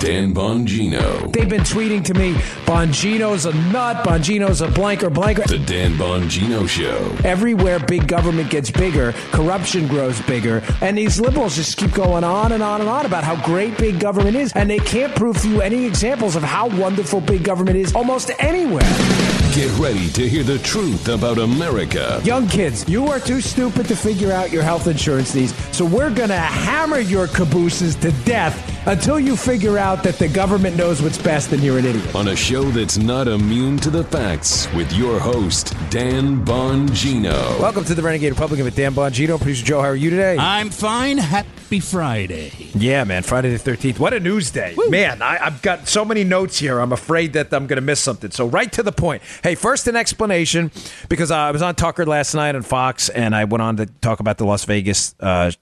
Dan Bongino. They've been tweeting to me, Bongino's a nut, Bongino's a blanker, blanker. The Dan Bongino Show. Everywhere big government gets bigger, corruption grows bigger, and these liberals just keep going on and on and on about how great big government is, and they can't prove to you any examples of how wonderful big government is almost anywhere. Get ready to hear the truth about America. Young kids, you are too stupid to figure out your health insurance needs, so we're going to hammer your cabooses to death until you figure out that the government knows what's best and you're an idiot. On a show that's not immune to the facts with your host, Dan Bongino. Welcome to the Renegade Republican with Dan Bongino. Producer Joe, how are you today? I'm fine. Happy Friday. Yeah, man. Friday the 13th. What a news day. Man, I, I've got so many notes here. I'm afraid that I'm going to miss something. So, right to the point. Hey, first, an explanation because uh, I was on Tucker last night on Fox and I went on to talk about the Las Vegas. Uh,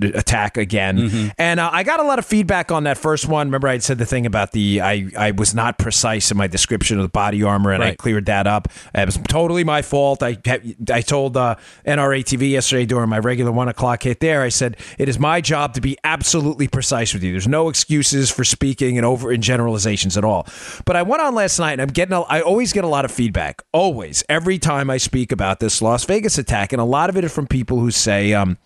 attack again. Mm-hmm. And uh, I got a lot of feedback on that first one. Remember, I said the thing about the I, I was not precise in my description of the body armor, and I cleared that up. It was totally my fault. I I told uh, NRA TV yesterday during my regular one o'clock hit there. I said it is my job to be absolutely precise with you. There's no excuses for speaking and over in generalizations at all. But I went on last night, and I'm getting. A, I always get a lot of feedback. Always, every time I speak about this Las Vegas attack, and a lot of it is from people who say. Um,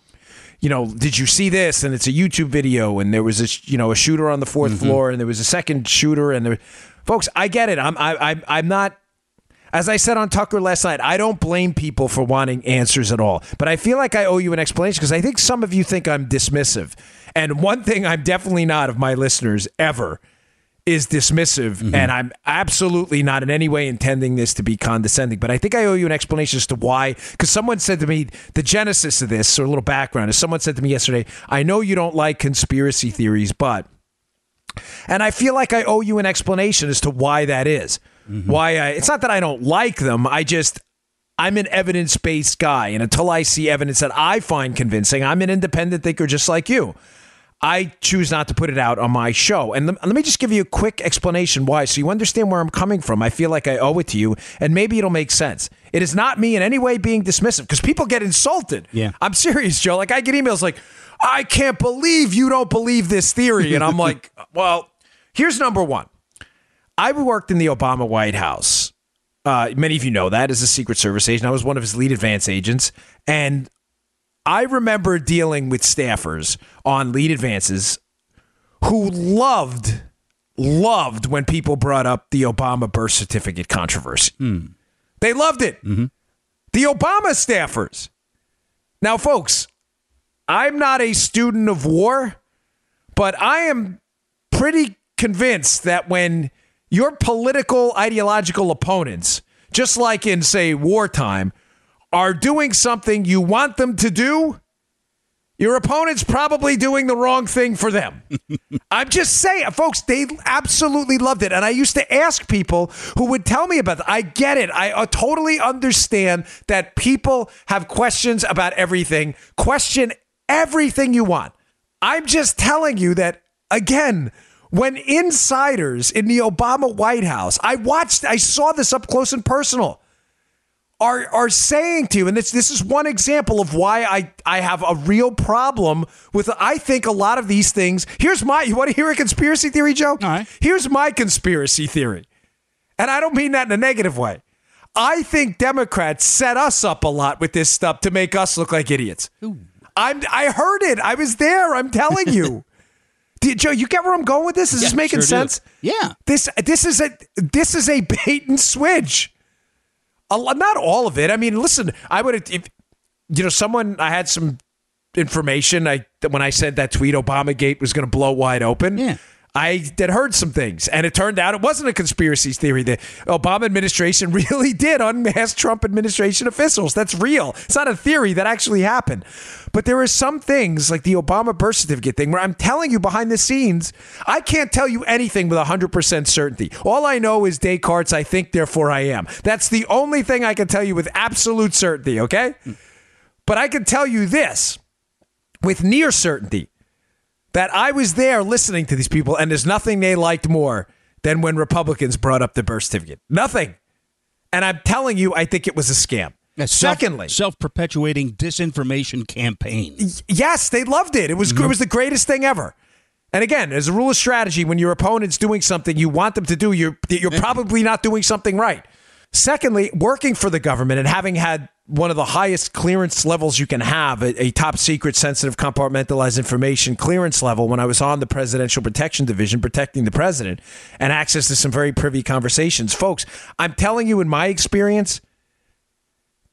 you know, did you see this? And it's a YouTube video, and there was a you know a shooter on the 4th mm-hmm. floor, and there was a second shooter, and there, folks, I get it. I'm I, I I'm not. As I said on Tucker last night, I don't blame people for wanting answers at all, but I feel like I owe you an explanation because I think some of you think I'm dismissive, and one thing I'm definitely not of my listeners ever is dismissive, mm-hmm. and I'm absolutely not in any way intending this to be condescending. But I think I owe you an explanation as to why. Because someone said to me, the genesis of this, or a little background, is someone said to me yesterday, I know you don't like conspiracy theories, but. And I feel like I owe you an explanation as to why that is. Mm-hmm. Why I, it's not that I don't like them. I just, I'm an evidence based guy. And until I see evidence that I find convincing, I'm an independent thinker just like you. I choose not to put it out on my show. And let me just give you a quick explanation why, so you understand where I'm coming from. I feel like I owe it to you, and maybe it'll make sense. It is not me in any way being dismissive because people get insulted. Yeah. I'm serious, Joe. Like, I get emails like, I can't believe you don't believe this theory. And I'm like, well, here's number one I worked in the Obama White House. Uh, many of you know that as a Secret Service agent. I was one of his lead advance agents. And I remember dealing with staffers on lead advances who loved, loved when people brought up the Obama birth certificate controversy. Hmm. They loved it. Mm-hmm. The Obama staffers. Now, folks, I'm not a student of war, but I am pretty convinced that when your political ideological opponents, just like in, say, wartime, are doing something you want them to do, your opponent's probably doing the wrong thing for them. I'm just saying, folks, they absolutely loved it. And I used to ask people who would tell me about it. I get it. I uh, totally understand that people have questions about everything. Question everything you want. I'm just telling you that, again, when insiders in the Obama White House, I watched, I saw this up close and personal are are saying to you, and this this is one example of why I I have a real problem with. I think a lot of these things. Here's my. You want to hear a conspiracy theory, Joe? All right. Here's my conspiracy theory, and I don't mean that in a negative way. I think Democrats set us up a lot with this stuff to make us look like idiots. I'm. I heard it. I was there. I'm telling you. Joe, you get where I'm going with this? Is this making sure do. sense? Yeah. This this is a this is a bait and switch. Not all of it. I mean, listen, I would if you know someone I had some information. I when I said that tweet, Obama Gate was going to blow wide open. Yeah. I had heard some things, and it turned out it wasn't a conspiracy theory. The Obama administration really did unmask Trump administration officials. That's real. It's not a theory that actually happened. But there are some things like the Obama birth certificate thing where I'm telling you behind the scenes, I can't tell you anything with 100% certainty. All I know is Descartes, I think, therefore I am. That's the only thing I can tell you with absolute certainty, okay? But I can tell you this with near certainty that I was there listening to these people, and there's nothing they liked more than when Republicans brought up the birth certificate. Nothing. And I'm telling you, I think it was a scam. Secondly, self perpetuating disinformation campaign. yes, they loved it. It was it was the greatest thing ever. And again, as a rule of strategy, when your opponent's doing something you want them to do, you're you're probably not doing something right. Secondly, working for the government and having had one of the highest clearance levels you can have, a, a, top secret, sensitive, compartmentalized information clearance level when I was on the Presidential Protection Division protecting the president and access to some very privy conversations. Folks, I'm telling you, in my experience,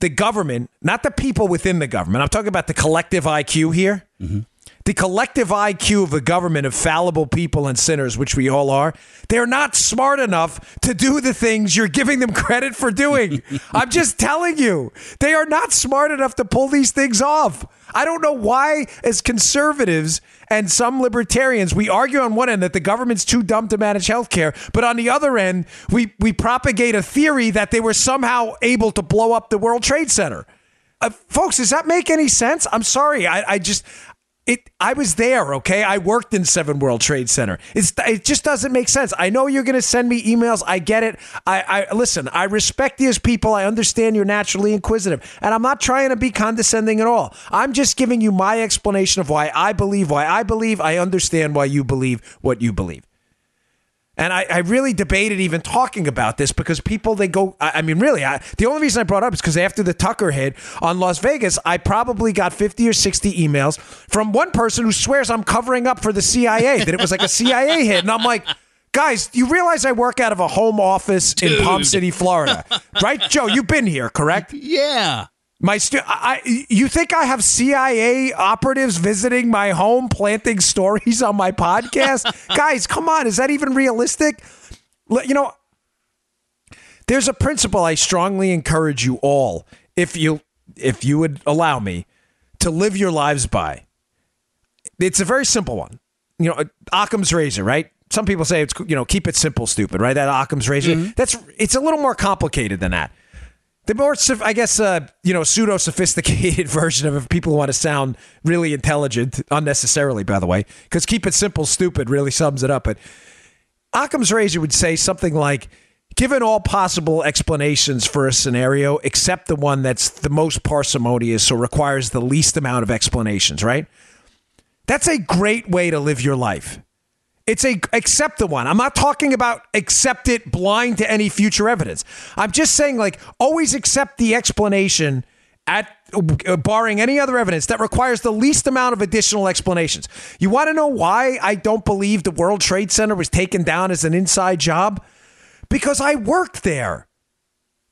the government, not the people within the government, I'm talking about the collective IQ here. Mm-hmm the collective IQ of a government of fallible people and sinners, which we all are, they're not smart enough to do the things you're giving them credit for doing. I'm just telling you, they are not smart enough to pull these things off. I don't know why, as conservatives and some libertarians, we argue on one end that the government's too dumb to manage healthcare, but on the other end, we, we propagate a theory that they were somehow able to blow up the World Trade Center. Uh, folks, does that make any sense? I'm sorry. I, I just it I was there, okay? I worked in Seven World Trade Center. It's it just doesn't make sense. I know you're going to send me emails. I get it. I, I listen. I respect you as people. I understand you're naturally inquisitive, and I'm not trying to be condescending at all. I'm just giving you my explanation of why I believe why I believe. I understand why you believe what you believe. And I, I, really debated even talking about this because people they go. I, I mean, really, I, the only reason I brought up is because after the Tucker hit on Las Vegas, I probably got fifty or sixty emails from one person who swears I'm covering up for the CIA that it was like a CIA hit, and I'm like. Guys, you realize I work out of a home office Dude. in Palm City, Florida, right? Joe, you've been here, correct? Yeah. My stu- I you think I have CIA operatives visiting my home planting stories on my podcast? Guys, come on, is that even realistic? You know, there's a principle I strongly encourage you all if you if you would allow me to live your lives by. It's a very simple one. You know, Occam's razor, right? Some people say it's you know, keep it simple, stupid, right? That Occam's razor. Mm-hmm. That's it's a little more complicated than that. The more, I guess, uh, you know, pseudo sophisticated version of people who want to sound really intelligent, unnecessarily, by the way, because keep it simple, stupid really sums it up. But Occam's razor would say something like, given all possible explanations for a scenario, except the one that's the most parsimonious or requires the least amount of explanations, right? That's a great way to live your life. It's a accept the one. I'm not talking about accept it blind to any future evidence. I'm just saying like always accept the explanation at uh, barring any other evidence that requires the least amount of additional explanations. You want to know why I don't believe the World Trade Center was taken down as an inside job? Because I worked there.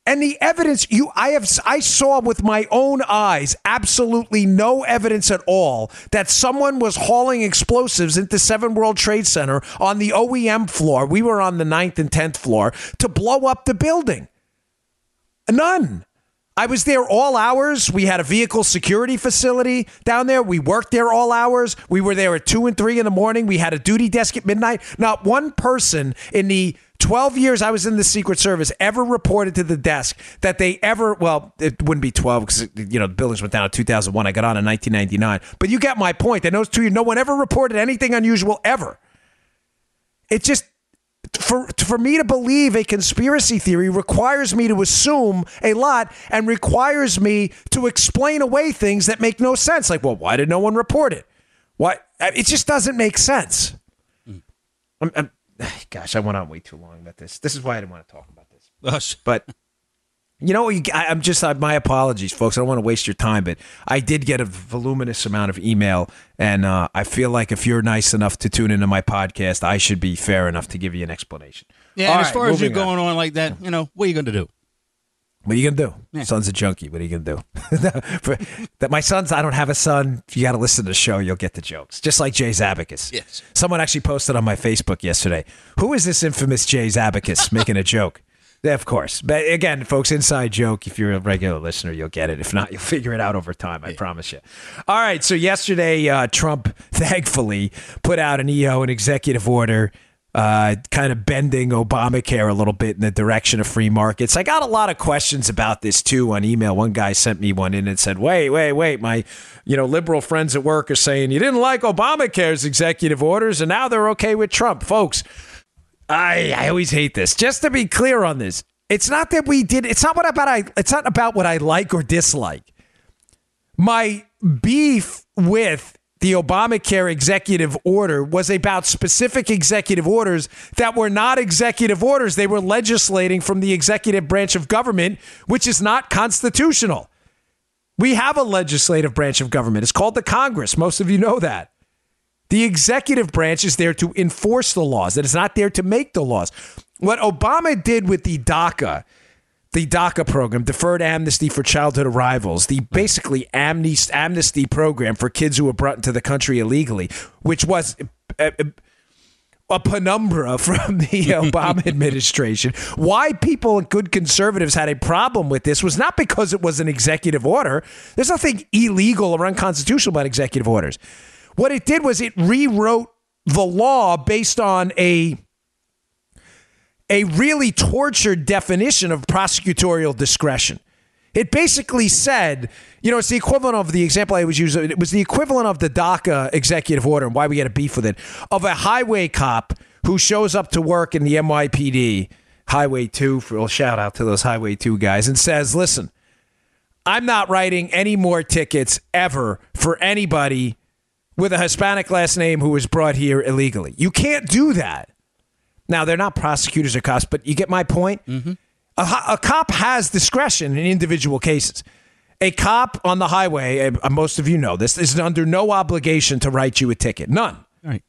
And the evidence you I have I saw with my own eyes absolutely no evidence at all that someone was hauling explosives into Seven World Trade Center on the OEM floor. We were on the ninth and 10th floor to blow up the building. None. I was there all hours. We had a vehicle security facility down there. We worked there all hours. We were there at two and three in the morning. We had a duty desk at midnight. Not one person in the 12 years I was in the Secret Service ever reported to the desk that they ever, well, it wouldn't be 12 because, you know, the buildings went down in 2001. I got on in 1999. But you get my point. In those two years, no one ever reported anything unusual ever. It just, for, for me to believe a conspiracy theory requires me to assume a lot and requires me to explain away things that make no sense. Like, well, why did no one report it? Why? It just doesn't make sense. Mm. I'm, I'm, gosh, I went on way too long about this. This is why I didn't want to talk about this. But you know, I, am just my apologies, folks. I don't want to waste your time, but I did get a voluminous amount of email, and uh, I feel like if you're nice enough to tune into my podcast, I should be fair enough to give you an explanation. Yeah, and right, as far as you're going on. on like that, you know, what are you going to do? What are you gonna do? Yeah. Son's a junkie. What are you gonna do? that my son's. I don't have a son. You got to listen to the show, you'll get the jokes. Just like Jay's Abacus. Yes. Someone actually posted on my Facebook yesterday. Who is this infamous Jay's Abacus making a joke? Yeah, of course. But again, folks, inside joke. If you're a regular listener, you'll get it. If not, you'll figure it out over time. I yeah. promise you. All right. So yesterday, uh, Trump thankfully put out an EO, an executive order uh, kind of bending Obamacare a little bit in the direction of free markets. I got a lot of questions about this too on email. One guy sent me one in and said, "Wait, wait, wait! My, you know, liberal friends at work are saying you didn't like Obamacare's executive orders, and now they're okay with Trump, folks." I I always hate this. Just to be clear on this, it's not that we did. It's not what about I. It's not about what I like or dislike. My beef with the Obamacare executive order was about specific executive orders that were not executive orders. They were legislating from the executive branch of government, which is not constitutional. We have a legislative branch of government. It's called the Congress. Most of you know that. The executive branch is there to enforce the laws. It is not there to make the laws. What Obama did with the DACA, the DACA program, Deferred Amnesty for Childhood Arrivals, the basically amnesty amnesty program for kids who were brought into the country illegally, which was a, a penumbra from the Obama administration. Why people, and good conservatives, had a problem with this was not because it was an executive order. There's nothing illegal or unconstitutional about executive orders. What it did was it rewrote the law based on a a really tortured definition of prosecutorial discretion. It basically said, you know, it's the equivalent of the example I was using. It was the equivalent of the DACA executive order and why we had a beef with it of a highway cop who shows up to work in the NYPD, Highway 2, for a shout out to those Highway 2 guys, and says, listen, I'm not writing any more tickets ever for anybody with a Hispanic last name who was brought here illegally. You can't do that. Now, they're not prosecutors or cops, but you get my point? Mm-hmm. A, a, cop has discretion in individual cases. A cop on the highway, uh, most of you know this, is under no obligation to write you a ticket. None. Right.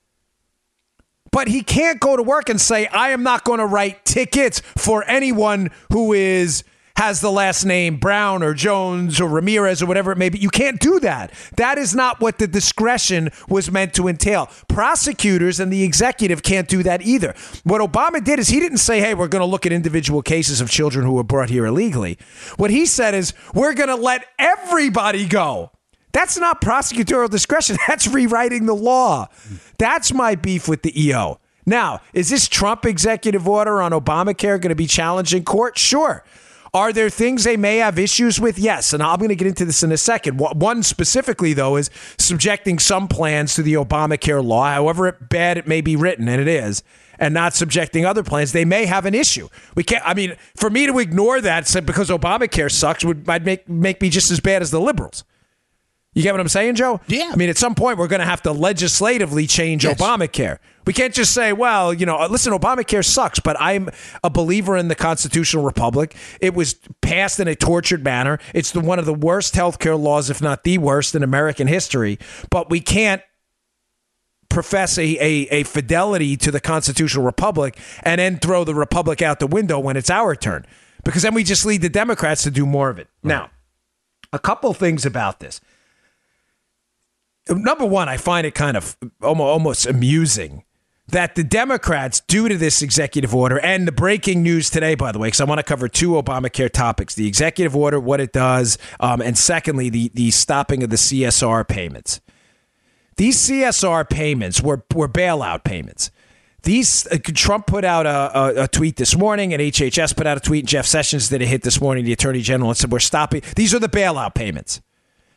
But he can't go to work and say, I am not going to write tickets for anyone who is has the last name Brown or Jones or Ramirez or whatever it may be. You can't do that. That is not what the discretion was meant to entail. Prosecutors and the executive can't do that either. What Obama did is he didn't say, hey, we're going to look at individual cases of children who were brought here illegally. What he said is, we're going to let everybody go. That's not prosecutorial discretion. That's rewriting the law. That's my beef with the EO. Now, is this Trump executive order on Obamacare going to be challenged in court? Sure. Are there things they may have issues with? Yes. And I'm going to get into this in a second. One specifically, though, is subjecting some plans to the Obamacare law, however bad it may be written, and it is, and not subjecting other plans. They may have an issue. We can't, I mean, for me to ignore that because Obamacare sucks would might make, make me just as bad as the liberals. You get what I'm saying, Joe? Yeah. I mean, at some point, we're going to have to legislatively change yes. Obamacare. We can't just say, well, you know, uh, listen, Obamacare sucks, but I'm a believer in the constitutional republic. It was passed in a tortured manner. It's the, one of the worst health care laws, if not the worst, in American history. But we can't profess a, a, a fidelity to the constitutional republic and then throw the republic out the window when it's our turn. Because then we just lead the Democrats to do more of it. Right. Now, a couple things about this number one, I find it kind of almost amusing that the Democrats, due to this executive order and the breaking news today, by the way, because I want to cover two Obamacare topics the executive order, what it does, um, and secondly, the, the stopping of the CSR payments. These CSR payments were, were bailout payments. These uh, Trump put out a, a, a, tweet this morning, and HHS put out a tweet. And Jeff Sessions did a hit this morning, the Attorney General, and said we're stopping. These are the bailout payments.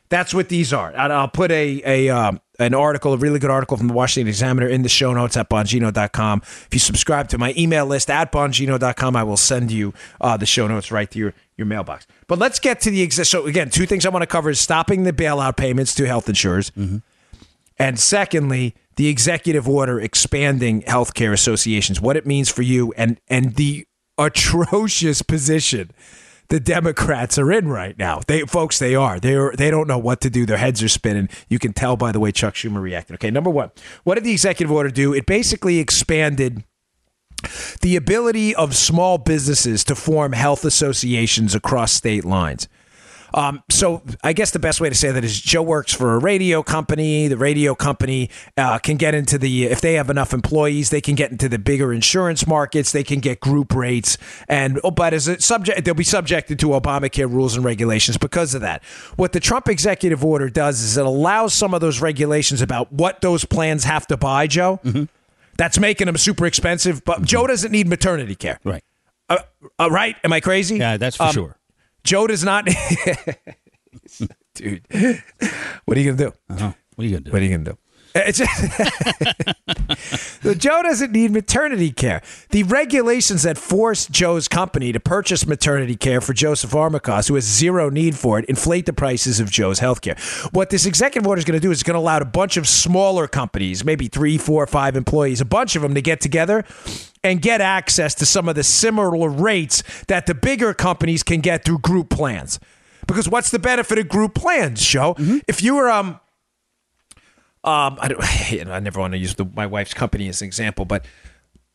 That's what these are. And I'll put a a um, an article, a really good article from the Washington Examiner in the show notes at bongino.com. If you subscribe to my email list at bongino.com, I will send you uh, the show notes right to your, your mailbox. But let's get to the exist. So again, two things I want to cover is stopping the bailout payments to health insurers. Mm-hmm. And secondly, the executive order expanding healthcare associations, what it means for you and and the atrocious position the Democrats are in right now. They folks, they are. They are they don't know what to do. Their heads are spinning. You can tell by the way Chuck Schumer reacted. Okay, number one, what did the executive order do? It basically expanded the ability of small businesses to form health associations across state lines. Um, so I guess the best way to say that is Joe works for a radio company. The radio company uh, can get into the if they have enough employees, they can get into the bigger insurance markets. They can get group rates, and oh, but as a subject, they'll be subjected to Obamacare rules and regulations because of that. What the Trump executive order does is it allows some of those regulations about what those plans have to buy, Joe. Mm-hmm. That's making them super expensive, but mm-hmm. Joe doesn't need maternity care. Right. Uh, uh, right? Am I crazy? Yeah, that's for um, sure. Joe does not. Dude, what are you gonna do? Uh-huh. What are you gonna do? What are you gonna do? Joe doesn't need maternity care. The regulations that force Joe's company to purchase maternity care for Joseph Armacost, who has zero need for it, inflate the prices of Joe's health care. What this executive order is going to do is going to allow a bunch of smaller companies, maybe three, four, five employees, a bunch of them to get together and get access to some of the similar rates that the bigger companies can get through group plans. Because what's the benefit of group plans, Joe? Mm-hmm. If you were um um, I, don't, I never want to use the, my wife's company as an example, but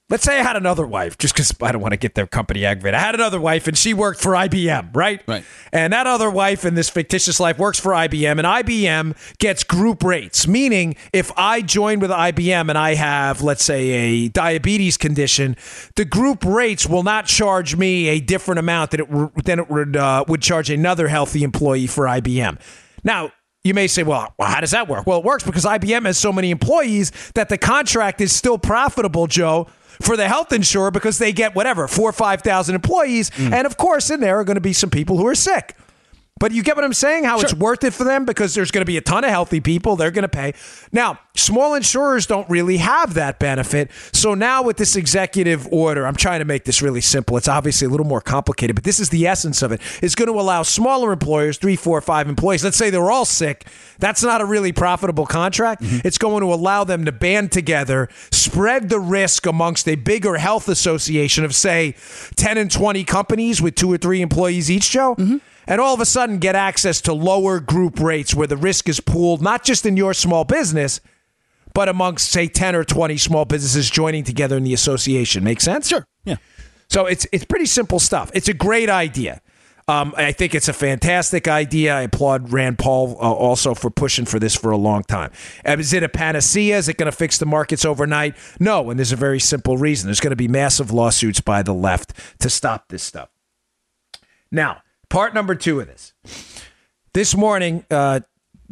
let's say I had another wife, just because I don't want to get their company aggravated. I had another wife and she worked for IBM, right? Right. And that other wife in this fictitious life works for IBM, and IBM gets group rates, meaning if I join with IBM and I have, let's say, a diabetes condition, the group rates will not charge me a different amount than it, than it would, uh, would charge another healthy employee for IBM. Now, you may say, well, how does that work? Well, it works because IBM has so many employees that the contract is still profitable, Joe, for the health insurer because they get whatever, four or 5,000 employees. Mm. And of course, in there are going to be some people who are sick. But you get what I'm saying? How sure. it's worth it for them because there's going to be a ton of healthy people. They're going to pay. Now, small insurers don't really have that benefit. So now with this executive order, I'm trying to make this really simple. It's obviously a little more complicated, but this is the essence of it. It's going to allow smaller employers, three, four, five employees. Let's say they're all sick. That's not a really profitable contract. Mm-hmm. It's going to allow them to band together, spread the risk amongst a bigger health association of, say, 10 and 20 companies with two or three employees each, Joe. Mm-hmm and all of a sudden get access to lower group rates where the risk is pooled not just in your small business, but amongst, say, 10 or 20 small businesses joining together in the association. Make sense? Sure. Yeah. So it's, it's pretty simple stuff. It's a great idea. Um, I think it's a fantastic idea. I applaud Rand Paul uh, also for pushing for this for a long time. Is it a panacea? Is it going to fix the markets overnight? No, and there's a very simple reason. There's going to be massive lawsuits by the left to stop this stuff. Now, Part number two of this. This morning, uh,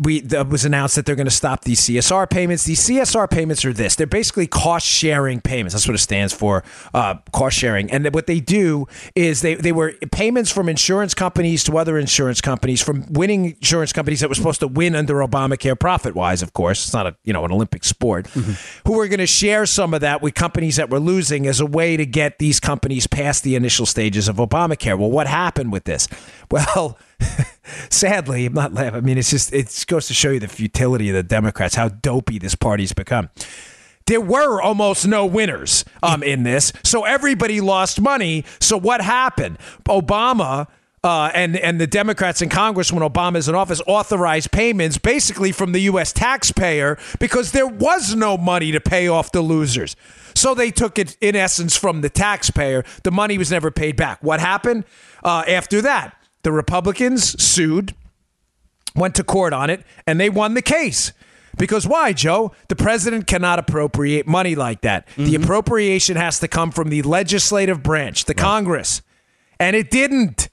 we that was announced that they're going to stop these CSR payments. These CSR payments are this: they're basically cost sharing payments. That's what it stands for, uh, cost sharing. And what they do is they they were payments from insurance companies to other insurance companies, from winning insurance companies that were supposed to win under Obamacare, profit wise, of course. It's not a you know an Olympic sport. Mm-hmm. Who were going to share some of that with companies that were losing as a way to get these companies past the initial stages of Obamacare. Well, what happened with this? Well. sadly, I'm not laughing. I mean, it's just it goes to show you the futility of the Democrats, how dopey this party's become. There were almost no winners um, in this, so everybody lost money. So what happened? Obama. Uh, and and the Democrats in Congress, when Obama is in office, authorized payments basically from the U.S. taxpayer because there was no money to pay off the losers. So they took it in essence from the taxpayer. The money was never paid back. What happened uh, after that? The Republicans sued, went to court on it, and they won the case. Because why, Joe? The president cannot appropriate money like that. Mm-hmm. The appropriation has to come from the legislative branch, the right. Congress. And it didn't.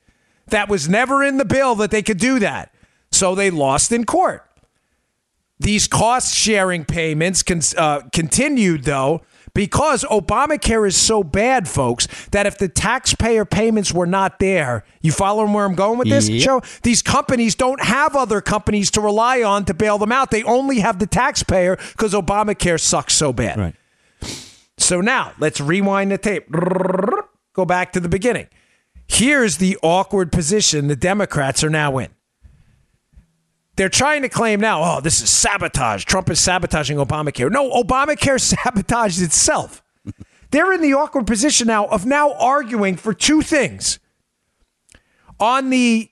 That was never in the bill that they could do that. So they lost in court. These cost sharing payments con- uh, continued, though, because Obamacare is so bad, folks, that if the taxpayer payments were not there, you following where I'm going with this, yep. Joe? These companies don't have other companies to rely on to bail them out. They only have the taxpayer because Obamacare sucks so bad. Right. So now let's rewind the tape. Go back to the beginning. Here's the awkward position the Democrats are now in. They're trying to claim now, oh, this is sabotage. Trump is sabotaging Obamacare. No, Obamacare sabotaged itself. They're in the awkward position now of now arguing for two things. On the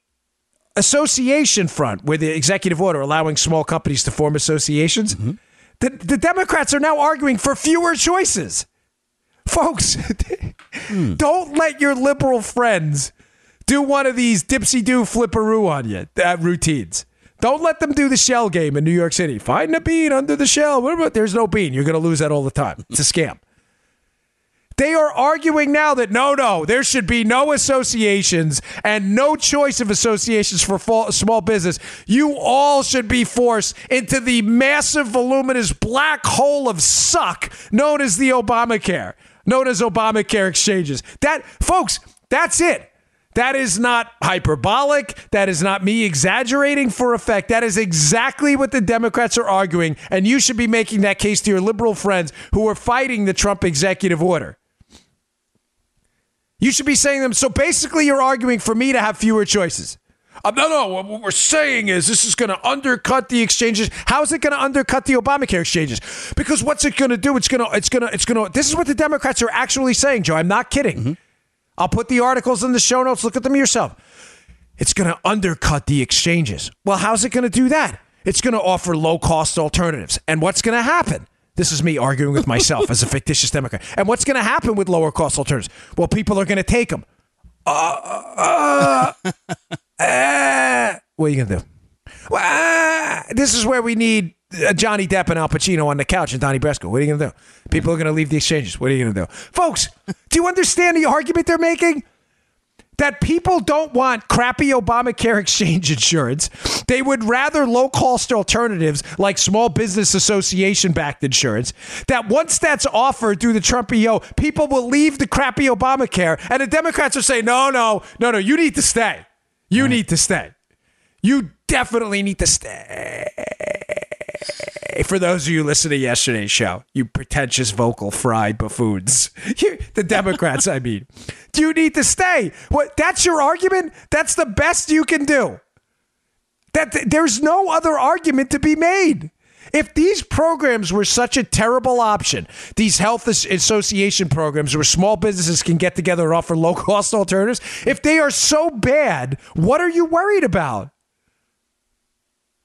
association front, where the executive order allowing small companies to form associations, mm-hmm. the, the Democrats are now arguing for fewer choices. Folks, mm. don't let your liberal friends do one of these dipsy do flipperoo on you uh, routines. Don't let them do the shell game in New York City. Find a bean under the shell. What about there's no bean? You're going to lose that all the time. It's a scam. They are arguing now that no, no, there should be no associations and no choice of associations for small business. You all should be forced into the massive, voluminous black hole of suck known as the Obamacare, known as Obamacare exchanges. That, folks, that's it. That is not hyperbolic. That is not me exaggerating for effect. That is exactly what the Democrats are arguing. And you should be making that case to your liberal friends who are fighting the Trump executive order. You should be saying them. So basically, you're arguing for me to have fewer choices. Uh, no, no. What we're saying is this is going to undercut the exchanges. How is it going to undercut the Obamacare exchanges? Because what's it going to do? It's going to. It's going to. It's going to. This is what the Democrats are actually saying, Joe. I'm not kidding. Mm-hmm. I'll put the articles in the show notes. Look at them yourself. It's going to undercut the exchanges. Well, how's it going to do that? It's going to offer low cost alternatives. And what's going to happen? This is me arguing with myself as a fictitious Democrat. And what's going to happen with lower cost alternatives? Well, people are going to take them. Uh, uh, uh, what are you going to do? Well, this is where we need Uh, Johnny Depp and Al Pacino on the couch and Donnie Brasco. What are you going to do? People are going to leave the exchanges. What are you going to do? Folks, do you understand the argument they're making? that people don't want crappy Obamacare exchange insurance. They would rather low cost alternatives like small business association backed insurance. That once that's offered through the Trump EO, people will leave the crappy Obamacare. And the Democrats are saying, no, no, no, no, you need to stay. You right. need to stay. You definitely need to stay. For those of you listening to yesterday's show, you pretentious vocal fry buffoons, the Democrats, I mean, do you need to stay? What? That's your argument. That's the best you can do. That there's no other argument to be made. If these programs were such a terrible option, these health association programs where small businesses can get together and offer low cost alternatives, if they are so bad, what are you worried about?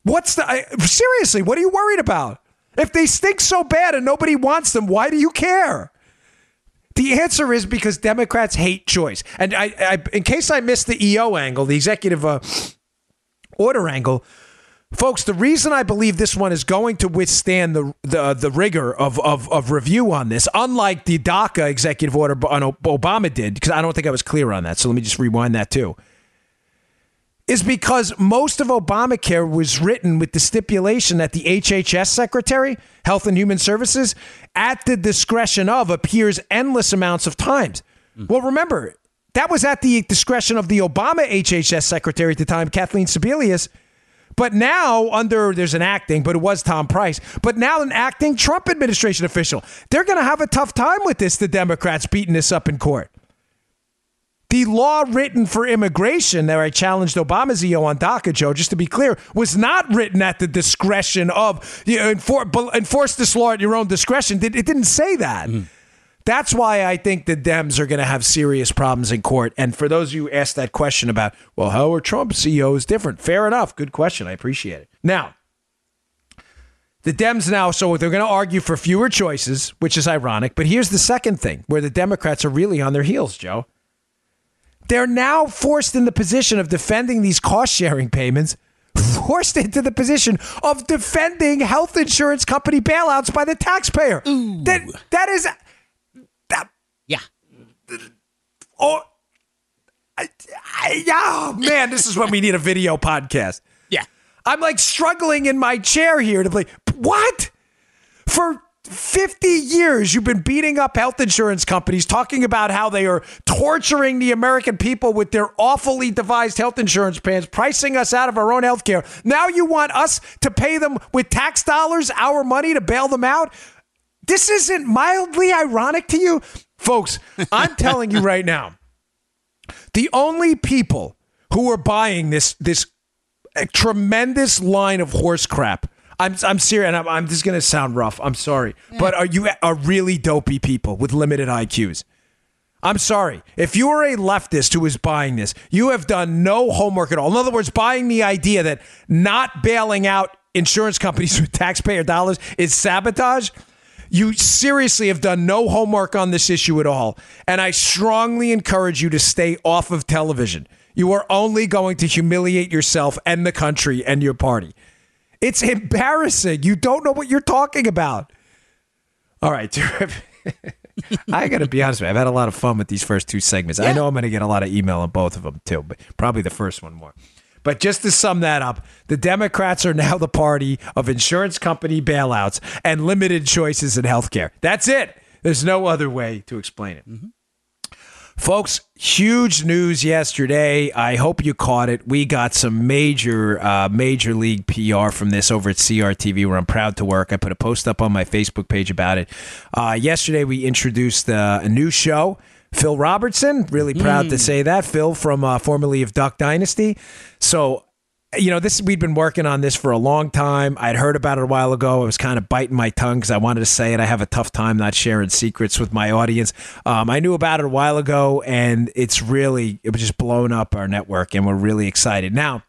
What's the I, seriously? What are you worried about? If they stink so bad and nobody wants them, why do you care? The answer is because Democrats hate choice. And I, I in case I missed the EO angle, the executive uh, order angle, folks, the reason I believe this one is going to withstand the the, the rigor of, of, of review on this, unlike the DACA executive order on Obama did, because I don't think I was clear on that. So let me just rewind that too is because most of Obamacare was written with the stipulation that the HHS secretary, Health and Human Services, at the discretion of appears endless amounts of times. Mm. Well, remember, that was at the discretion of the Obama HHS secretary at the time, Kathleen Sebelius. But now, under there's an acting, but it was Tom Price. But now, an acting Trump administration official. They're going to have a tough time with this, the Democrats beating this up in court. The law written for immigration, that I challenged Obama's EO on DACA, Joe, just to be clear, was not written at the discretion of you know, enfor- enforce this law at your own discretion. It didn't say that. Mm. That's why I think the Dems are going to have serious problems in court. And for those of you who asked that question about, well, how are Trump's EOs different? Fair enough. Good question. I appreciate it. Now, the Dems now, so they're going to argue for fewer choices, which is ironic. But here's the second thing where the Democrats are really on their heels, Joe. They're now forced in the position of defending these cost sharing payments, forced into the position of defending health insurance company bailouts by the taxpayer. Ooh. That that is that yeah. Oh, I, I, oh man, this is when we need a video podcast. Yeah, I'm like struggling in my chair here to play. What for? 50 years you've been beating up health insurance companies, talking about how they are torturing the American people with their awfully devised health insurance plans, pricing us out of our own health care. Now you want us to pay them with tax dollars, our money to bail them out? This isn't mildly ironic to you? Folks, I'm telling you right now, the only people who are buying this, this tremendous line of horse crap I'm I'm serious, and I'm, I'm just gonna sound rough. I'm sorry, yeah. but are you are really dopey people with limited IQs? I'm sorry. If you are a leftist who is buying this, you have done no homework at all. In other words, buying the idea that not bailing out insurance companies with taxpayer dollars is sabotage. You seriously have done no homework on this issue at all. And I strongly encourage you to stay off of television. You are only going to humiliate yourself and the country and your party. It's embarrassing. You don't know what you're talking about. All right, I got to be honest with you. I've had a lot of fun with these first two segments. Yeah. I know I'm going to get a lot of email on both of them too, but probably the first one more. But just to sum that up, the Democrats are now the party of insurance company bailouts and limited choices in healthcare. That's it. There's no other way to explain it. Mm-hmm. Folks, huge news yesterday. I hope you caught it. We got some major, uh, major league PR from this over at CRTV, where I'm proud to work. I put a post up on my Facebook page about it. Uh, yesterday, we introduced uh, a new show. Phil Robertson, really proud mm. to say that. Phil from uh, formerly of Duck Dynasty. So you know, this we'd been working on this for a long time. I'd heard about it a while ago. I was kind of biting my tongue because I wanted to say it. I have a tough time not sharing secrets with my audience. Um, I knew about it a while ago, and it's really it was just blown up our network, and we're really excited now.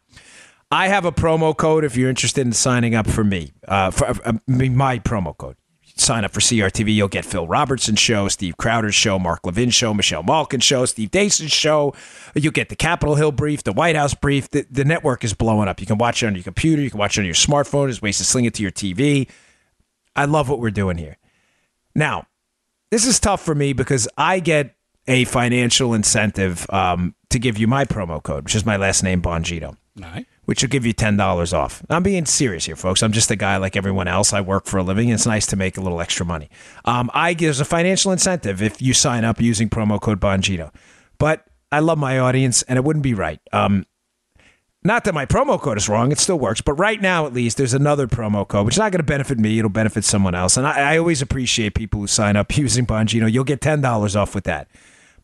I have a promo code if you're interested in signing up for me, uh, for uh, my promo code sign up for CRTV, you'll get Phil Robertson show, Steve Crowder's show, Mark Levin show, Michelle Malkin show, Steve Deace's show. You'll get the Capitol Hill brief, the White House brief. The, the network is blowing up. You can watch it on your computer. You can watch it on your smartphone. There's ways to sling it to your TV. I love what we're doing here. Now, this is tough for me because I get a financial incentive um, to give you my promo code, which is my last name, Bongino. All right which will give you $10 off. I'm being serious here, folks. I'm just a guy like everyone else. I work for a living. It's nice to make a little extra money. Um, I There's a financial incentive if you sign up using promo code Bongino. But I love my audience, and it wouldn't be right. Um, not that my promo code is wrong, it still works. But right now, at least, there's another promo code, which is not going to benefit me. It'll benefit someone else. And I, I always appreciate people who sign up using Bongino. You'll get $10 off with that.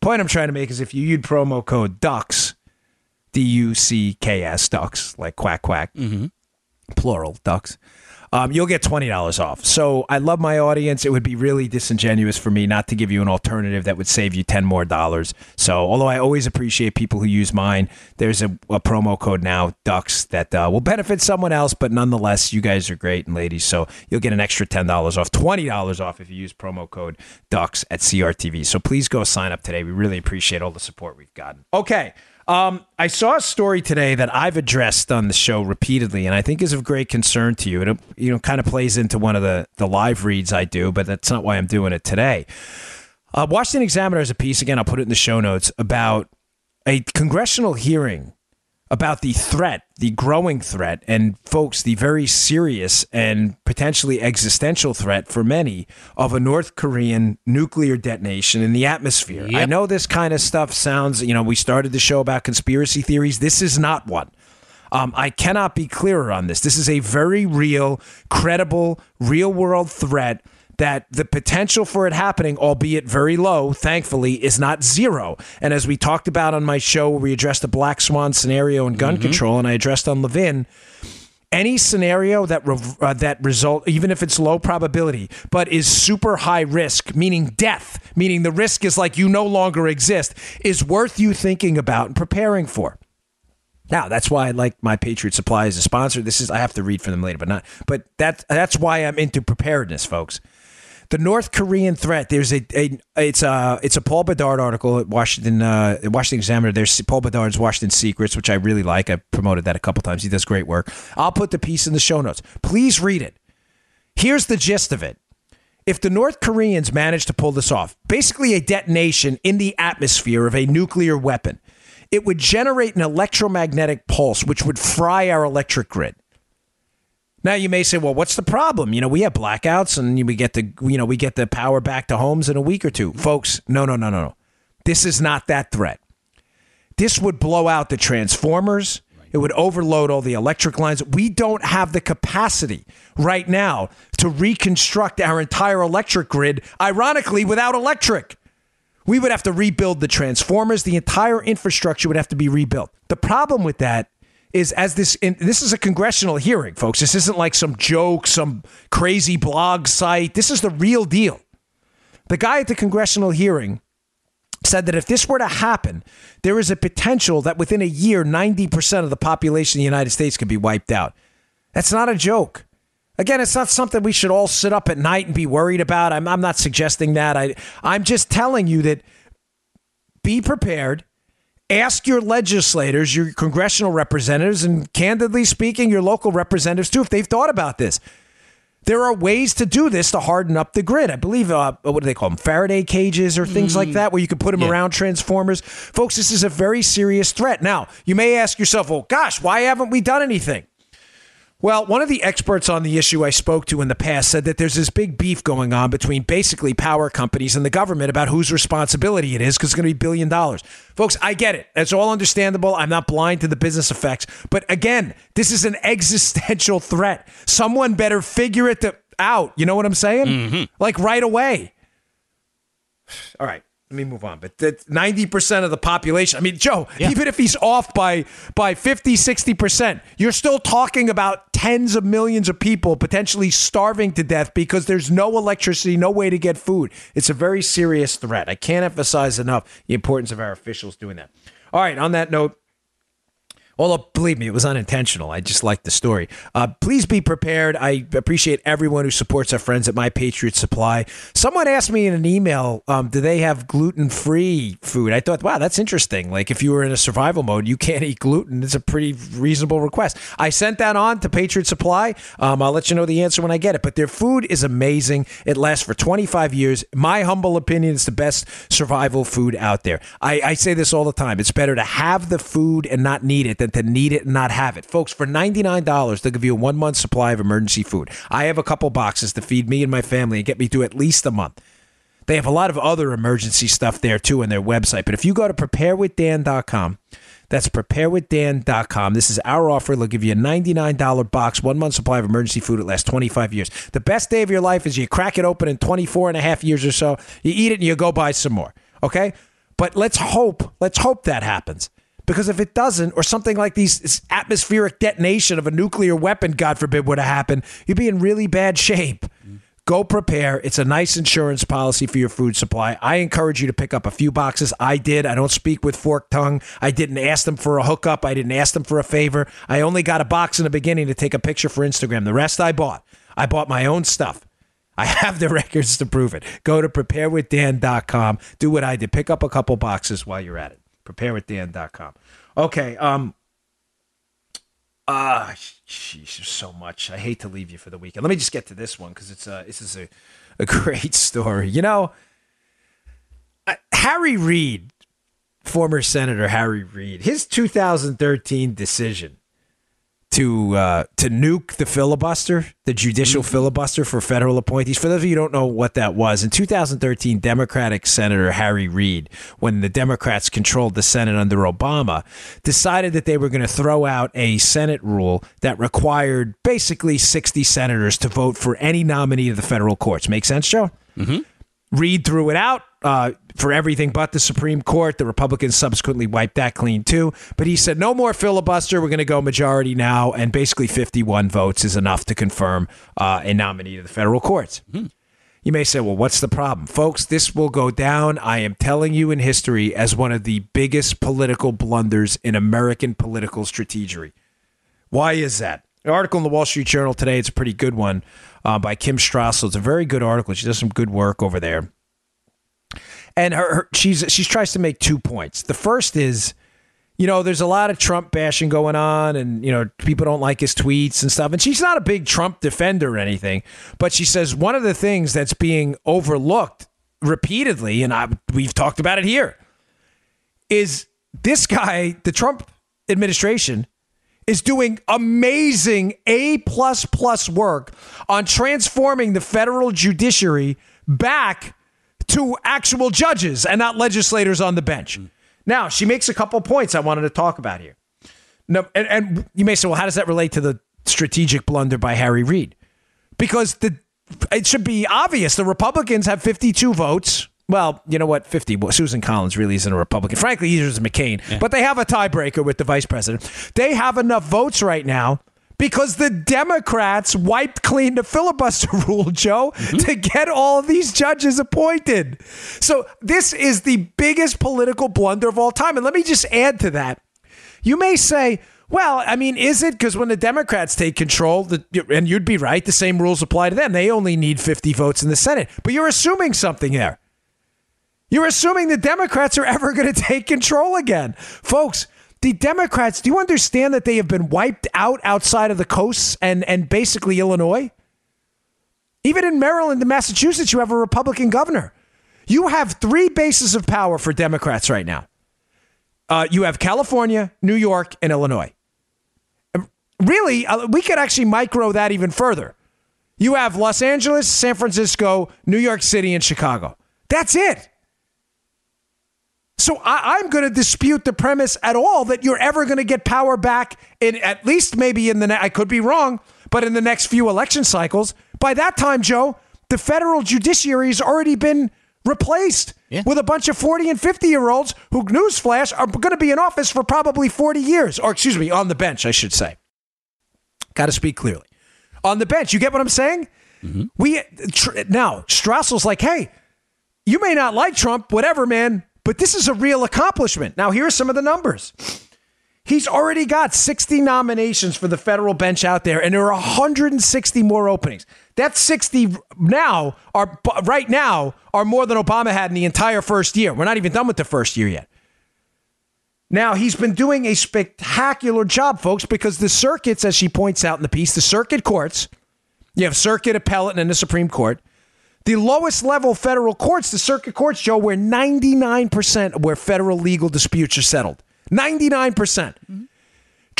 Point I'm trying to make is if you use promo code DUCKS, D U C K S ducks, like quack quack, mm-hmm. plural ducks. Um, you'll get twenty dollars off. So I love my audience. It would be really disingenuous for me not to give you an alternative that would save you ten more dollars. So although I always appreciate people who use mine, there's a, a promo code now, Ducks, that uh, will benefit someone else. But nonetheless, you guys are great and ladies, so you'll get an extra ten dollars off, twenty dollars off if you use promo code Ducks at CRTV. So please go sign up today. We really appreciate all the support we've gotten. Okay. Um, I saw a story today that I've addressed on the show repeatedly, and I think is of great concern to you. And It you know kind of plays into one of the the live reads I do, but that's not why I'm doing it today. Uh, Washington Examiner has a piece again. I'll put it in the show notes about a congressional hearing about the threat, the growing threat, and folks, the very serious and potentially existential threat for many of a North Korean nuclear detonation in the atmosphere. Yep. I know this kind of stuff sounds, you know, we started the show about conspiracy theories. This is not one. Um, I cannot be clearer on this. This is a very real, credible, real world threat that the potential for it happening, albeit very low, thankfully, is not zero. And as we talked about on my show where we addressed the black swan scenario and gun mm-hmm. control, and I addressed on Levin, any scenario that re- uh, that result, even if it's low probability, but is super high risk, meaning death, meaning the risk is like you no longer exist, is worth you thinking about and preparing for. Now that's why I like my Patriot Supply as a sponsor. This is I have to read for them later, but not. But that that's why I'm into preparedness, folks the North Korean threat. There's a, a it's a it's a Paul Bedard article at Washington uh, Washington Examiner. There's Paul Bedard's Washington Secrets, which I really like. I promoted that a couple times. He does great work. I'll put the piece in the show notes. Please read it. Here's the gist of it. If the North Koreans manage to pull this off, basically a detonation in the atmosphere of a nuclear weapon, it would generate an electromagnetic pulse which would fry our electric grid. Now you may say, well, what's the problem? You know, we have blackouts and we get the you know we get the power back to homes in a week or two, folks. No, no, no, no, no. This is not that threat. This would blow out the transformers. It would overload all the electric lines. We don't have the capacity right now to reconstruct our entire electric grid, ironically, without electric. We would have to rebuild the transformers. The entire infrastructure would have to be rebuilt. The problem with that is as this in, this is a congressional hearing, folks. This isn't like some joke, some crazy blog site. This is the real deal. The guy at the congressional hearing said that if this were to happen, there is a potential that within a year, 90% of the population of the United States could be wiped out. That's not a joke. Again, it's not something we should all sit up at night and be worried about. I'm, I'm not suggesting that. I, I'm just telling you that be prepared ask your legislators, your congressional representatives, and candidly speaking, your local representatives too, if they've thought about this. There are ways to do this to harden up the grid. I believe, uh, what do they call them? Faraday cages or things mm. like that, where you can put them yeah. around transformers. Folks, this is a very serious threat. Now, you may ask yourself, well, gosh, why haven't we done anything? Well, one of the experts on the issue I spoke to in the past said that there's this big beef going on between basically power companies and the government about whose responsibility it is because it's going to be billion dollars. Folks, I get it. That's all understandable. I'm not blind to the business effects. But again, this is an existential threat. Someone better figure it out. You know what I'm saying? Mm-hmm. Like right away. All right let me move on. But ninety percent of the population. I mean, Joe, yeah. even if he's off by by 50, 60 percent, you're still talking about tens of millions of people potentially starving to death because there's no electricity, no way to get food. It's a very serious threat. I can't emphasize enough the importance of our officials doing that. All right. On that note, Although, believe me, it was unintentional. I just like the story. Uh, please be prepared. I appreciate everyone who supports our friends at My Patriot Supply. Someone asked me in an email, um, do they have gluten free food? I thought, wow, that's interesting. Like, if you were in a survival mode, you can't eat gluten. It's a pretty reasonable request. I sent that on to Patriot Supply. Um, I'll let you know the answer when I get it. But their food is amazing. It lasts for 25 years. My humble opinion, it's the best survival food out there. I, I say this all the time. It's better to have the food and not need it than than to need it and not have it. Folks, for $99, they'll give you a one month supply of emergency food. I have a couple boxes to feed me and my family and get me through at least a month. They have a lot of other emergency stuff there too on their website. But if you go to preparewithdan.com, that's preparewithdan.com. This is our offer. They'll give you a $99 box, one month supply of emergency food. It lasts 25 years. The best day of your life is you crack it open in 24 and a half years or so. You eat it and you go buy some more. Okay? But let's hope, let's hope that happens. Because if it doesn't, or something like these atmospheric detonation of a nuclear weapon, God forbid, would have happened, you'd be in really bad shape. Go prepare. It's a nice insurance policy for your food supply. I encourage you to pick up a few boxes. I did. I don't speak with forked tongue. I didn't ask them for a hookup. I didn't ask them for a favor. I only got a box in the beginning to take a picture for Instagram. The rest I bought. I bought my own stuff. I have the records to prove it. Go to preparewithdan.com. Do what I did. Pick up a couple boxes while you're at it. Preparewithdan.com. Okay. Um. Ah, uh, jeez, so much. I hate to leave you for the weekend. Let me just get to this one because it's a this is a, a great story. You know, uh, Harry Reid, former Senator Harry Reid, his 2013 decision to uh, to nuke the filibuster, the judicial mm-hmm. filibuster for federal appointees. For those of you who don't know what that was, in 2013, Democratic Senator Harry Reid, when the Democrats controlled the Senate under Obama, decided that they were going to throw out a Senate rule that required basically 60 senators to vote for any nominee to the federal courts. Make sense, Joe? Mm-hmm. Reid threw it out uh, for everything but the Supreme Court. The Republicans subsequently wiped that clean too. But he said, no more filibuster. We're going to go majority now. And basically, 51 votes is enough to confirm uh, a nominee to the federal courts. Mm-hmm. You may say, well, what's the problem? Folks, this will go down, I am telling you in history, as one of the biggest political blunders in American political strategy. Why is that? An article in the Wall Street Journal today, it's a pretty good one uh, by Kim Strassel. It's a very good article. She does some good work over there. And her, her she's she tries to make two points. The first is, you know, there's a lot of Trump bashing going on, and you know, people don't like his tweets and stuff. And she's not a big Trump defender or anything, but she says one of the things that's being overlooked repeatedly, and I, we've talked about it here, is this guy, the Trump administration, is doing amazing A plus plus work on transforming the federal judiciary back to actual judges and not legislators on the bench. Mm. Now, she makes a couple points I wanted to talk about here. No, and, and you may say, well, how does that relate to the strategic blunder by Harry Reid? Because the it should be obvious the Republicans have 52 votes. Well, you know what? 50. Well, Susan Collins really isn't a Republican. Frankly, either is McCain. Yeah. But they have a tiebreaker with the vice president. They have enough votes right now because the Democrats wiped clean the filibuster rule, Joe, mm-hmm. to get all of these judges appointed. So this is the biggest political blunder of all time. And let me just add to that. You may say, well, I mean, is it because when the Democrats take control, the, and you'd be right, the same rules apply to them. They only need 50 votes in the Senate. But you're assuming something there. You're assuming the Democrats are ever going to take control again. Folks, the Democrats, do you understand that they have been wiped out outside of the coasts and, and basically Illinois? Even in Maryland and Massachusetts, you have a Republican governor. You have three bases of power for Democrats right now. Uh, you have California, New York, and Illinois. really, uh, we could actually micro that even further. You have Los Angeles, San Francisco, New York City, and Chicago. That's it. So I, am going to dispute the premise at all that you're ever going to get power back in at least maybe in the ne- I could be wrong, but in the next few election cycles. By that time, Joe, the federal judiciary has already been replaced yeah. with a bunch of 40 and 50 year olds who, newsflash, are going to be in office for probably 40 years, or excuse me, on the bench, I should say. Got to speak clearly. On the bench, you get what I'm saying? Mm-hmm. We tr- now Strassel's like, hey, you may not like Trump, whatever, man, but this is a real accomplishment. Now, here are some of the numbers. He's already got 60 nominations for the federal bench out there, and there are 160 more openings. That's 60 now are right now are more than Obama had in the entire first year. We're not even done with the first year yet. Now, he's been doing a spectacular job, folks, because the circuits, as she points out in the piece, the circuit courts, you have circuit appellate and the Supreme Court, the lowest level federal courts, the circuit courts, Joe, where 99% of where federal legal disputes are settled. 99%. percent mm hmm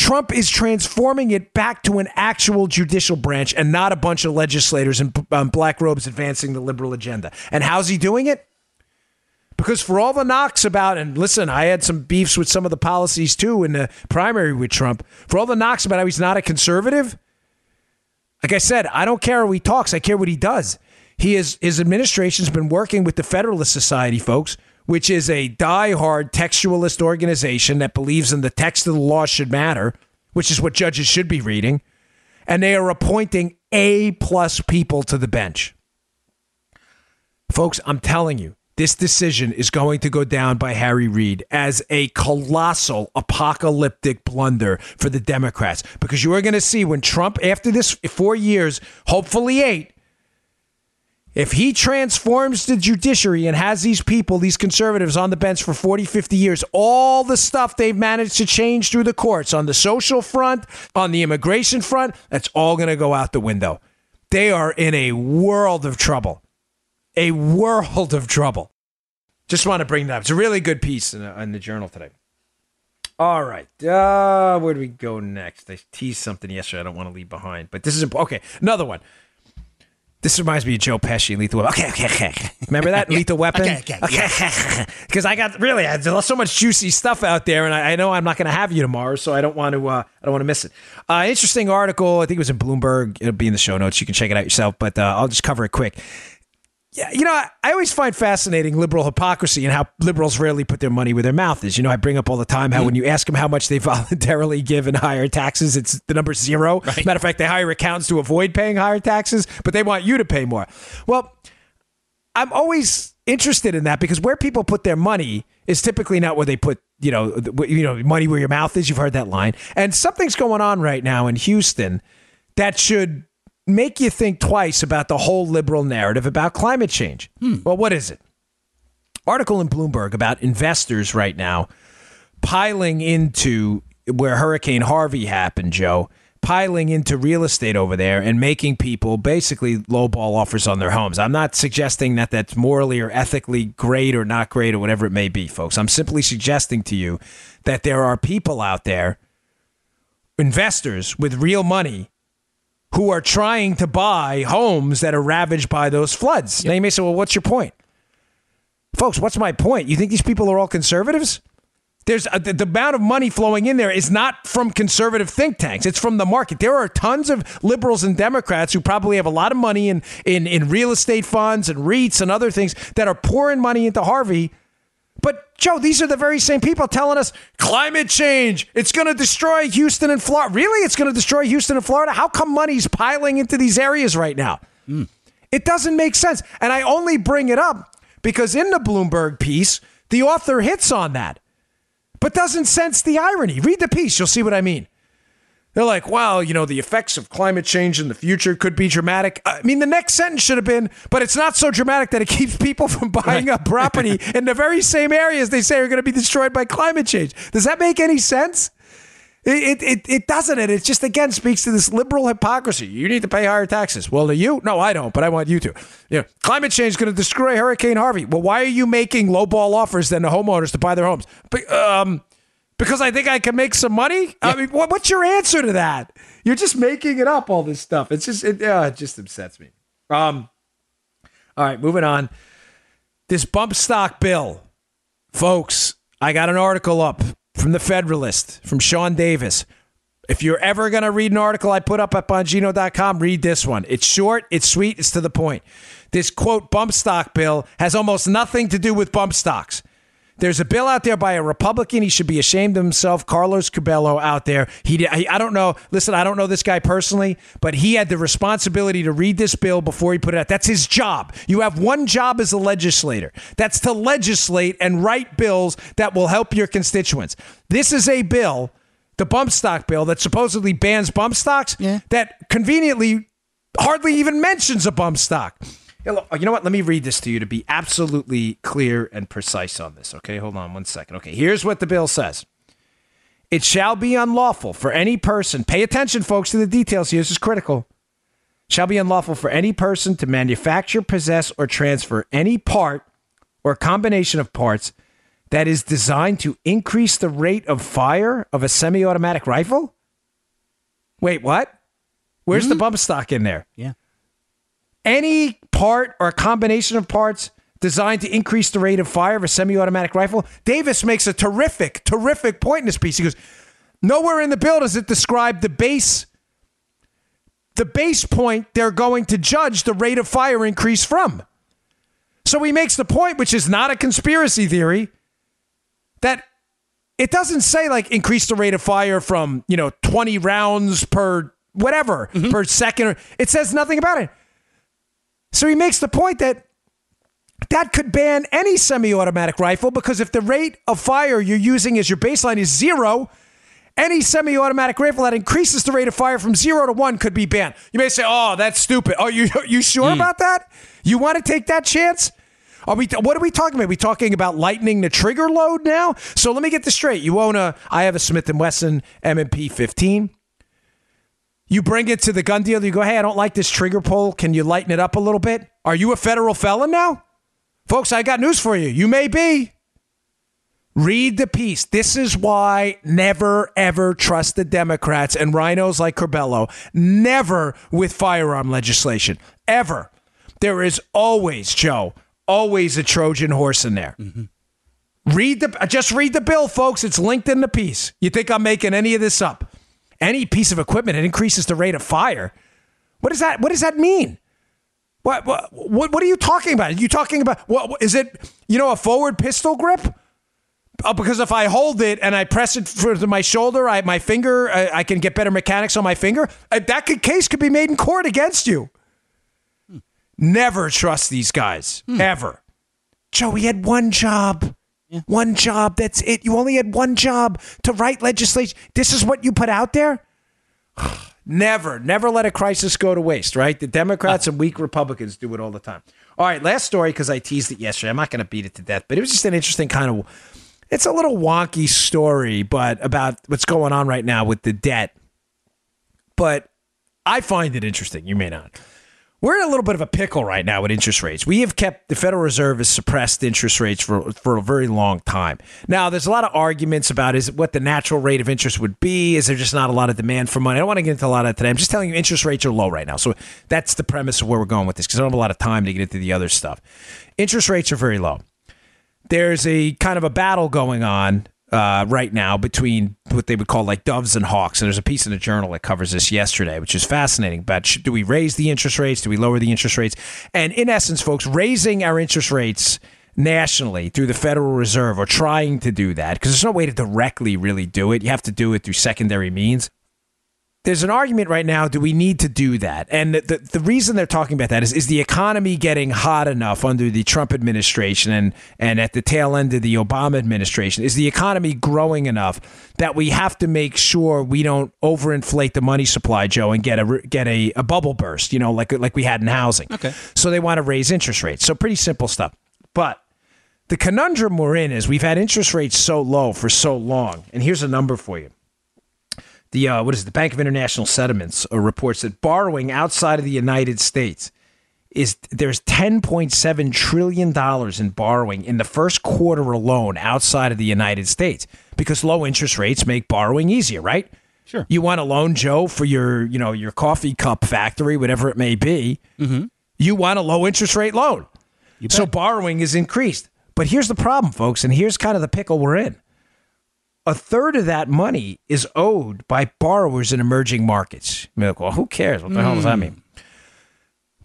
Trump is transforming it back to an actual judicial branch and not a bunch of legislators in um, black robes advancing the liberal agenda. And how's he doing it? Because for all the knocks about, and listen, I had some beefs with some of the policies too in the primary with Trump. For all the knocks about how he's not a conservative, like I said, I don't care how he talks, I care what he does. He is his administration's been working with the Federalist Society, folks, which is a die-hard textualist organization that believes in the text of the law should matter, which is what judges should be reading, and they are appointing A plus people to the bench. Folks, I'm telling you, this decision is going to go down by Harry Reid as a colossal apocalyptic blunder for the Democrats because you are going to see when Trump, after this four years, hopefully eight, if he transforms the judiciary and has these people, these conservatives on the bench for 40, 50 years, all the stuff they've managed to change through the courts on the social front, on the immigration front, that's all going to go out the window. They are in a world of trouble. A world of trouble. Just want to bring that up. It's a really good piece in the, in the journal today. All right. Uh, where do we go next? I teased something yesterday I don't want to leave behind, but this is okay. Another one. This reminds me of Joe Pesci, and Lethal Weapon. Okay, okay, okay. Remember that Lethal Weapon? okay, okay. Okay, because I got really I, there's so much juicy stuff out there, and I, I know I'm not going to have you tomorrow, so I don't want to. Uh, I don't want to miss it. Uh, interesting article. I think it was in Bloomberg. It'll be in the show notes. You can check it out yourself, but uh, I'll just cover it quick. Yeah, you know, I always find fascinating liberal hypocrisy and how liberals rarely put their money where their mouth is. You know, I bring up all the time how mm. when you ask them how much they voluntarily give in higher taxes, it's the number zero. Right. Matter of fact, they hire accountants to avoid paying higher taxes, but they want you to pay more. Well, I'm always interested in that because where people put their money is typically not where they put, you know, you know, money where your mouth is. You've heard that line. And something's going on right now in Houston that should make you think twice about the whole liberal narrative about climate change. Hmm. Well, what is it? Article in Bloomberg about investors right now piling into where Hurricane Harvey happened, Joe, piling into real estate over there and making people basically lowball offers on their homes. I'm not suggesting that that's morally or ethically great or not great or whatever it may be, folks. I'm simply suggesting to you that there are people out there, investors with real money who are trying to buy homes that are ravaged by those floods. Yep. Now you may say, well, what's your point? Folks, what's my point? You think these people are all conservatives? There's a, the, the amount of money flowing in there is not from conservative think tanks. It's from the market. There are tons of liberals and Democrats who probably have a lot of money in, in, in real estate funds and REITs and other things that are pouring money into Harvey but Joe, these are the very same people telling us climate change, it's going to destroy Houston and Florida. Really? It's going to destroy Houston and Florida? How come money's piling into these areas right now? Mm. It doesn't make sense. And I only bring it up because in the Bloomberg piece, the author hits on that, but doesn't sense the irony. Read the piece, you'll see what I mean. They're like, well, you know, the effects of climate change in the future could be dramatic. I mean, the next sentence should have been, but it's not so dramatic that it keeps people from buying up property in the very same areas they say are going to be destroyed by climate change. Does that make any sense? It, it, it doesn't. And it just, again, speaks to this liberal hypocrisy. You need to pay higher taxes. Well, do you? No, I don't, but I want you to. You know, climate change is going to destroy Hurricane Harvey. Well, why are you making lowball offers then to homeowners to buy their homes? But, um, because I think I can make some money. Yeah. I mean, what, what's your answer to that? You're just making it up. All this stuff. It's just it, uh, it just upsets me. Um. All right, moving on. This bump stock bill, folks. I got an article up from the Federalist from Sean Davis. If you're ever going to read an article I put up at Bongino.com, read this one. It's short, it's sweet, it's to the point. This quote bump stock bill has almost nothing to do with bump stocks. There's a bill out there by a Republican. He should be ashamed of himself. Carlos Curbelo out there. He, I don't know. Listen, I don't know this guy personally, but he had the responsibility to read this bill before he put it out. That's his job. You have one job as a legislator. That's to legislate and write bills that will help your constituents. This is a bill, the bump stock bill that supposedly bans bump stocks. Yeah. That conveniently hardly even mentions a bump stock. You know what? Let me read this to you to be absolutely clear and precise on this. Okay, hold on one second. Okay, here's what the bill says. It shall be unlawful for any person, pay attention, folks, to the details here. This is critical. Shall be unlawful for any person to manufacture, possess, or transfer any part or combination of parts that is designed to increase the rate of fire of a semi automatic rifle? Wait, what? Where's mm-hmm. the bump stock in there? Yeah any part or a combination of parts designed to increase the rate of fire of a semi-automatic rifle. Davis makes a terrific, terrific point in this piece. He goes, nowhere in the bill does it describe the base, the base point they're going to judge the rate of fire increase from. So he makes the point, which is not a conspiracy theory, that it doesn't say like increase the rate of fire from, you know, 20 rounds per whatever mm-hmm. per second. It says nothing about it. So he makes the point that that could ban any semi automatic rifle because if the rate of fire you're using as your baseline is zero, any semi automatic rifle that increases the rate of fire from zero to one could be banned. You may say, oh, that's stupid. Are you, you sure mm. about that? You want to take that chance? Are we? What are we talking about? Are we talking about lightening the trigger load now? So let me get this straight. You own a? I have a Smith and Wesson M&P 15. You bring it to the gun dealer. You go, hey, I don't like this trigger pull. Can you lighten it up a little bit? Are you a federal felon now? Folks, I got news for you. You may be. Read the piece. This is why never, ever trust the Democrats and rhinos like Curbelo. Never with firearm legislation. Ever. There is always, Joe, always a Trojan horse in there. Mm-hmm. Read the just read the bill, folks. It's linked in the piece. You think I'm making any of this up? Any piece of equipment that increases the rate of fire. What does that what does that mean? What what what, what are you talking about? Are you talking about what is it, you know, a forward pistol grip? Uh, because if I hold it and I press it for my shoulder, I, my finger, I, I, can get better mechanics on my finger. Uh, that could, case could be made in court against you. Hmm. Never trust these guys, hmm. ever. Joe, he had one job. Yeah. One job. That's it. You only had one job to write legislation. This is what you put out there? never, never let a crisis go to waste, right? The Democrats and weak Republicans do it all the time. All right, last story because I teased it yesterday. I'm not going to beat it to death, but it was just an interesting kind of. It's a little wonky story, but about what's going on right now with the debt. But I find it interesting. You may not. We're in a little bit of a pickle right now with interest rates. We have kept the Federal Reserve has suppressed interest rates for, for a very long time. Now, there's a lot of arguments about is what the natural rate of interest would be. Is there just not a lot of demand for money? I don't want to get into a lot of that today. I'm just telling you interest rates are low right now. So that's the premise of where we're going with this because I don't have a lot of time to get into the other stuff. Interest rates are very low. There's a kind of a battle going on uh, right now between what they would call like doves and hawks. And there's a piece in the journal that covers this yesterday, which is fascinating. But should, do we raise the interest rates? Do we lower the interest rates? And in essence, folks, raising our interest rates nationally through the Federal Reserve or trying to do that because there's no way to directly really do it. You have to do it through secondary means there's an argument right now do we need to do that? And the, the reason they're talking about that is, is the economy getting hot enough under the trump administration and, and at the tail end of the obama administration? Is the economy growing enough that we have to make sure we don't overinflate the money supply joe and get a get a, a bubble burst you know like like we had in housing? Okay. So they want to raise interest rates. So pretty simple stuff. But the conundrum we're in is we've had interest rates so low for so long. And here's a number for you the uh, what is it, the Bank of International Settlements uh, reports that borrowing outside of the United States is there's 10.7 trillion dollars in borrowing in the first quarter alone outside of the United States because low interest rates make borrowing easier, right? Sure. You want a loan, Joe, for your you know your coffee cup factory, whatever it may be. Mm-hmm. You want a low interest rate loan, so borrowing is increased. But here's the problem, folks, and here's kind of the pickle we're in. A third of that money is owed by borrowers in emerging markets. You're like, well, who cares? What the hell does that hmm. mean?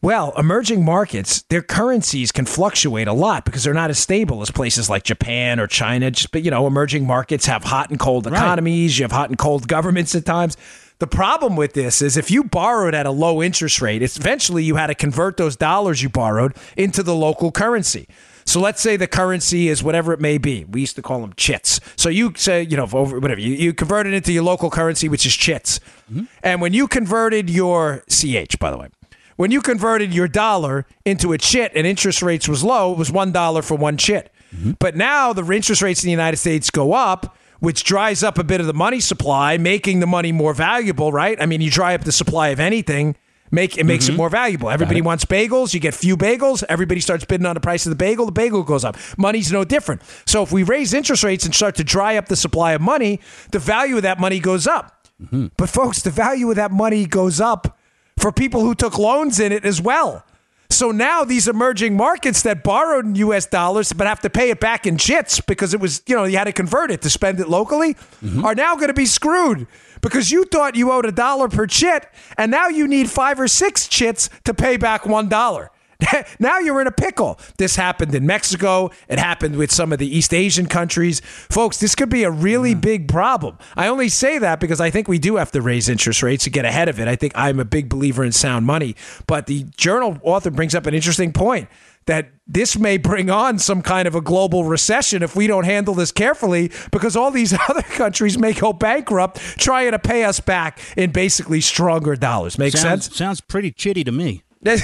Well, emerging markets, their currencies can fluctuate a lot because they're not as stable as places like Japan or China. Just, but you know, emerging markets have hot and cold economies. You have hot and cold governments at times. The problem with this is if you borrowed at a low interest rate, it's eventually you had to convert those dollars you borrowed into the local currency. So let's say the currency is whatever it may be. We used to call them chits. So you say, you know, over whatever you, you convert it into your local currency, which is chits. Mm-hmm. And when you converted your CH, by the way, when you converted your dollar into a chit and interest rates was low, it was one dollar for one chit. Mm-hmm. But now the interest rates in the United States go up, which dries up a bit of the money supply, making the money more valuable, right? I mean, you dry up the supply of anything, make it makes it mm-hmm. more valuable. Everybody wants bagels, you get few bagels, everybody starts bidding on the price of the bagel, the bagel goes up. Money's no different. So if we raise interest rates and start to dry up the supply of money, the value of that money goes up. Mm-hmm. But folks, the value of that money goes up for people who took loans in it as well. So now these emerging markets that borrowed in US dollars but have to pay it back in jits because it was, you know, you had to convert it to spend it locally mm-hmm. are now going to be screwed because you thought you owed a dollar per chit and now you need five or six chits to pay back one dollar. now you're in a pickle. This happened in Mexico. It happened with some of the East Asian countries. Folks, this could be a really mm. big problem. I only say that because I think we do have to raise interest rates to get ahead of it. I think I'm a big believer in sound money. But the journal author brings up an interesting point that this may bring on some kind of a global recession if we don't handle this carefully because all these other countries may go bankrupt trying to pay us back in basically stronger dollars. Make sounds, sense? Sounds pretty chitty to me.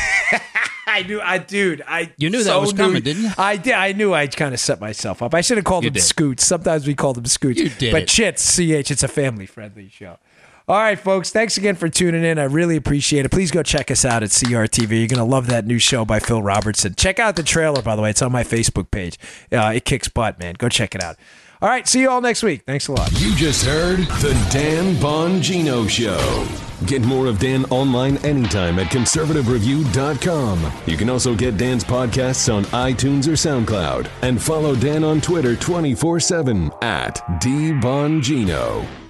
I knew, I dude, I You knew that was coming, didn't you? I did. I knew I kind of set myself up. I should have called You them did. scoots. Sometimes we call them scoots. You did but it. chits, ch, it's a family friendly show. All right, folks. Thanks again for tuning in. I really appreciate it. Please go check us out at CRTV. You're gonna love that new show by Phil Robertson. Check out the trailer, by the way. It's on my Facebook page. Uh, it kicks butt, man. Go check it out. All right. See you all next week. Thanks a lot. You just heard the Dan Bongino Show. Get more of Dan online anytime at conservativereview.com. You can also get Dan's podcasts on iTunes or SoundCloud. And follow Dan on Twitter 24 7 at DBongino.